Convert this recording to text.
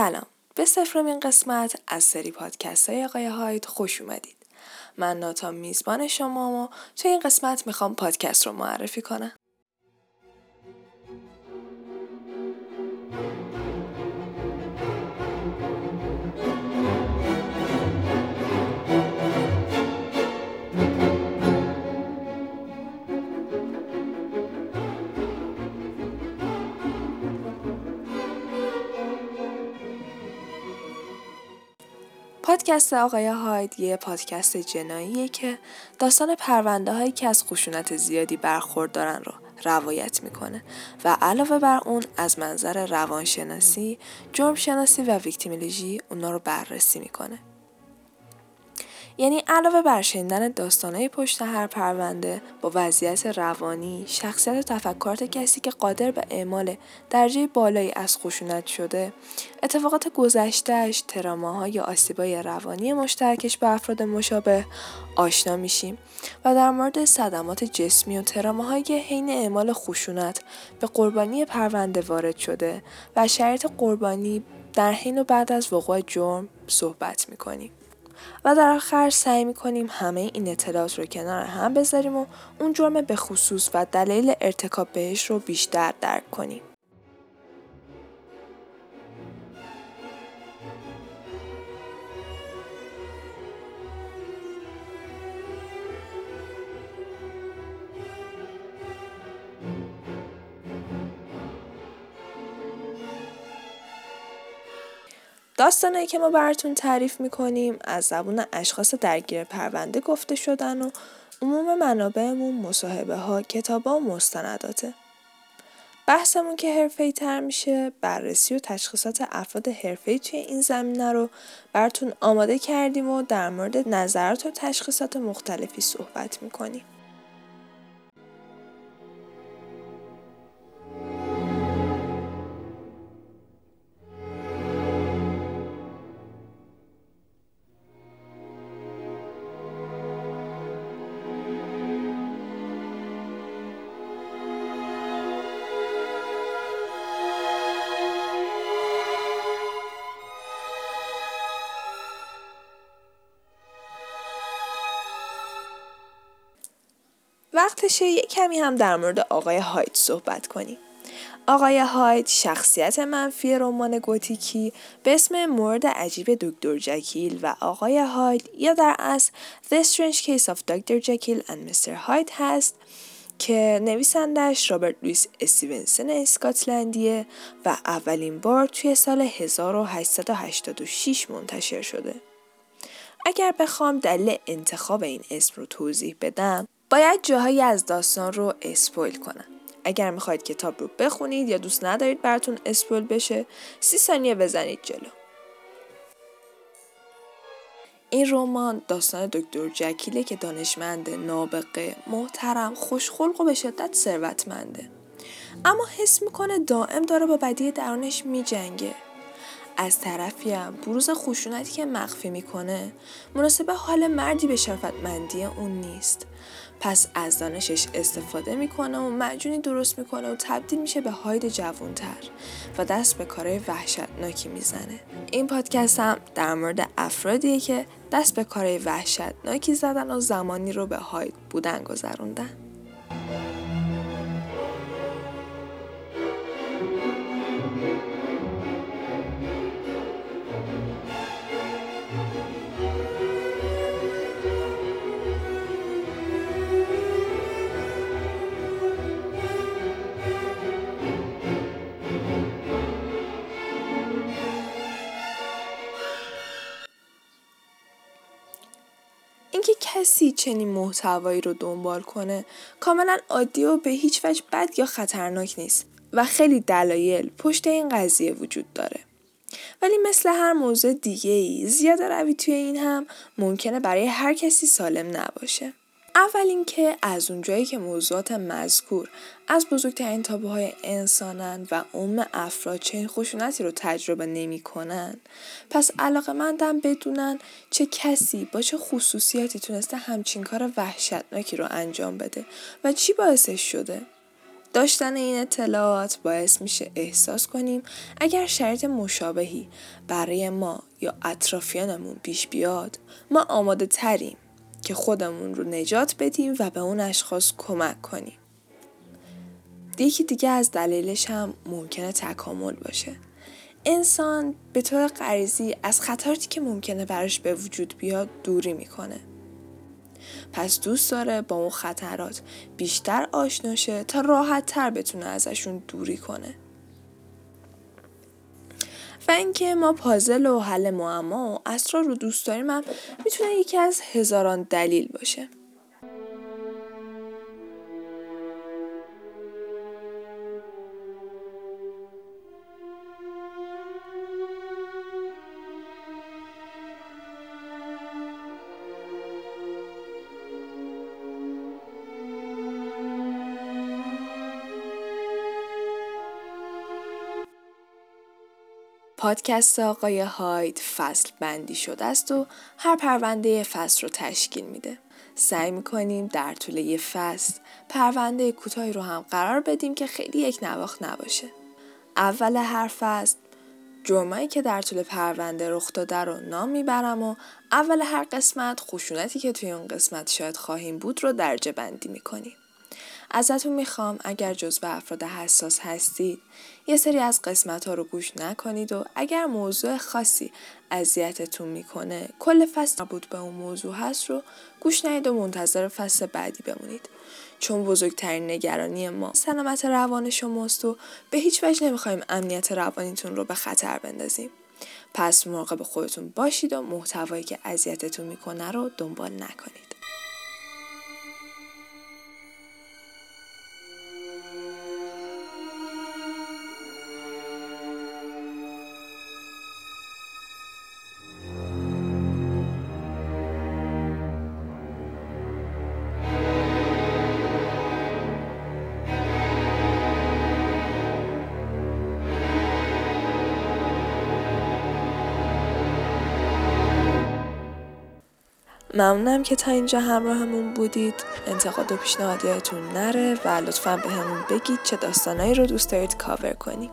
سلام. به سفرمین قسمت از سری پادکست های آقای هاید خوش اومدید. من ناتا میزبان شما و توی این قسمت می‌خوام پادکست رو معرفی کنم. پادکست آقای هاید یه پادکست جناییه که داستان پرونده هایی که از خشونت زیادی برخوردارن رو روایت می‌کنه و علاوه بر اون از منظر روانشناسی، جرم شناسی و ویکتیمولوژی اونا رو بررسی می‌کنه. یعنی علاوه بر شنیدن داستانهای پشت هر پرونده با وضعیت روانی، شخصیت و تفکرات کسی که قادر به اعمال درجه بالایی از خشونت شده، اتفاقات گذشتهش، تراماها یا آسیبای روانی مشترکش به افراد مشابه آشنا میشیم و در مورد صدمات جسمی و تراماهای حین اعمال خشونت به قربانی پرونده وارد شده و شرایط قربانی در حین و بعد از وقوع جرم صحبت می‌کنیم. و در آخر سعی می‌کنیم همه این اطلاعات رو کنار هم بذاریم و اون جرم به خصوص و دلیل ارتکاب بهش رو بیشتر درک کنیم. داستانهایی که ما براتون تعریف می‌کنیم از زبون اشخاص درگیر پرونده گفته شدن و عموم منابعمون مصاحبه ها کتاب ها و مستنداته. بحثمون که حرفه‌ای تر میشه بررسی و تشخیصات افراد حرفه‌ای توی این زمینه رو براتون آماده کردیم و در مورد نظرات و تشخیصات مختلفی صحبت می‌کنیم. وقتشه یه کمی هم در مورد آقای هایت صحبت کنیم. آقای هایت شخصیت منفی رمان گوتیکی به اسم مورد عجیب دکتر جکیل و آقای هایت یا در اصل The Strange Case of Dr. Jekyll and Mr. Hyde هست که نویسندش رابرت لویس استیونسن اسکاتلندیه و اولین بار توی سال 1886 منتشر شده. اگر بخوام دلیل انتخاب این اسم رو توضیح بدم باید جاهایی از داستان رو اسپویل کنم. اگر می‌خواید کتاب رو بخونید یا دوست ندارید براتون اسپویل بشه سی ثانیه بزنید جلو. این رمان داستان دکتر جکیله که دانشمند نابغه محترم خوشخلق و به شدت ثروتمنده اما حس می‌کنه دائم داره با بدی درونش میجنگه از طرفی هم بروز خشونتی که مخفی می‌کنه مناسب حال مردی به شرفتمندی اون نیست پس از دانشش استفاده می‌کنه و معجونی درست می‌کنه و تبدیل میشه به هاید جوونتر و دست به کارهای وحشتناکی می‌زنه. این پادکست هم در مورد افرادیه که دست به کارهای وحشتناکی زدن و زمانی رو به هاید بودن گذروندن. کسی چنین محتوایی رو دنبال کنه کاملا عادی و به هیچ وجه بد یا خطرناک نیست و خیلی دلایل پشت این قضیه وجود داره. ولی مثل هر موضوع دیگه ای زیاده روی توی این هم ممکنه برای هر کسی سالم نباشه. اول اینکه از اونجایی که موضوعات مذکور از بزرگترین تابوهای انسانن و عموم افراد چنین خشونتی رو تجربه نمی‌کنن پس علاقه مندم بدونن چه کسی با چه خصوصیاتی تونسته همچین کار وحشتناکی رو انجام بده و چی باعثش شده. داشتن این اطلاعات باعث میشه احساس کنیم اگر شرایط مشابهی برای ما یا اطرافیانمون پیش بیاد ما آماده تریم که خودمون رو نجات بدیم و به اون اشخاص کمک کنیم. یکی دیگه از دلیلش هم ممکنه تکامل باشه. انسان به طور غریزی از خطراتی که ممکنه براش به وجود بیاد دوری می‌کنه. پس دوست داره با اون خطرات بیشتر آشناشه تا راحت تر بتونه ازشون دوری کنه. اینکه ما پازل و حل معما و اسرار رو دوست داریم هم می‌تونه یکی از هزاران دلیل باشه. پادکست آقای هاید فصل بندی شده است و هر پرونده فصل رو تشکیل میده. سعی می‌کنیم در طول یه فصل پرونده کوتاهی رو هم قرار بدیم که خیلی یک نواخت نباشه. اول هر فصل جرمایی که در طول پرونده رخ داده رو نام می‌برم و اول هر قسمت خشونتی که توی اون قسمت شاید خواهیم بود رو درجه بندی می‌کنیم. ازتون می‌خوام اگر جزو افراد حساس هستید یه سری از قسمت ها رو گوش نکنید و اگر موضوع خاصی اذیتتون می‌کنه کل فصل بود به اون موضوع هست رو گوش ندید و منتظر فصل بعدی بمونید. چون بزرگترین نگرانی ما سلامت روان شماست و به هیچ وجه نمی‌خوایم امنیت روانیتون رو به خطر بندازیم. پس مراقب خودتون باشید و محتوایی که اذیتتون می‌کنه رو دنبال نکنید. ممنونم که تا اینجا همراهمون بودید. انتقاد و پیشنهاداتتون نره و لطفا به همون بگید چه داستانایی رو دوست دارید کاور کنیم.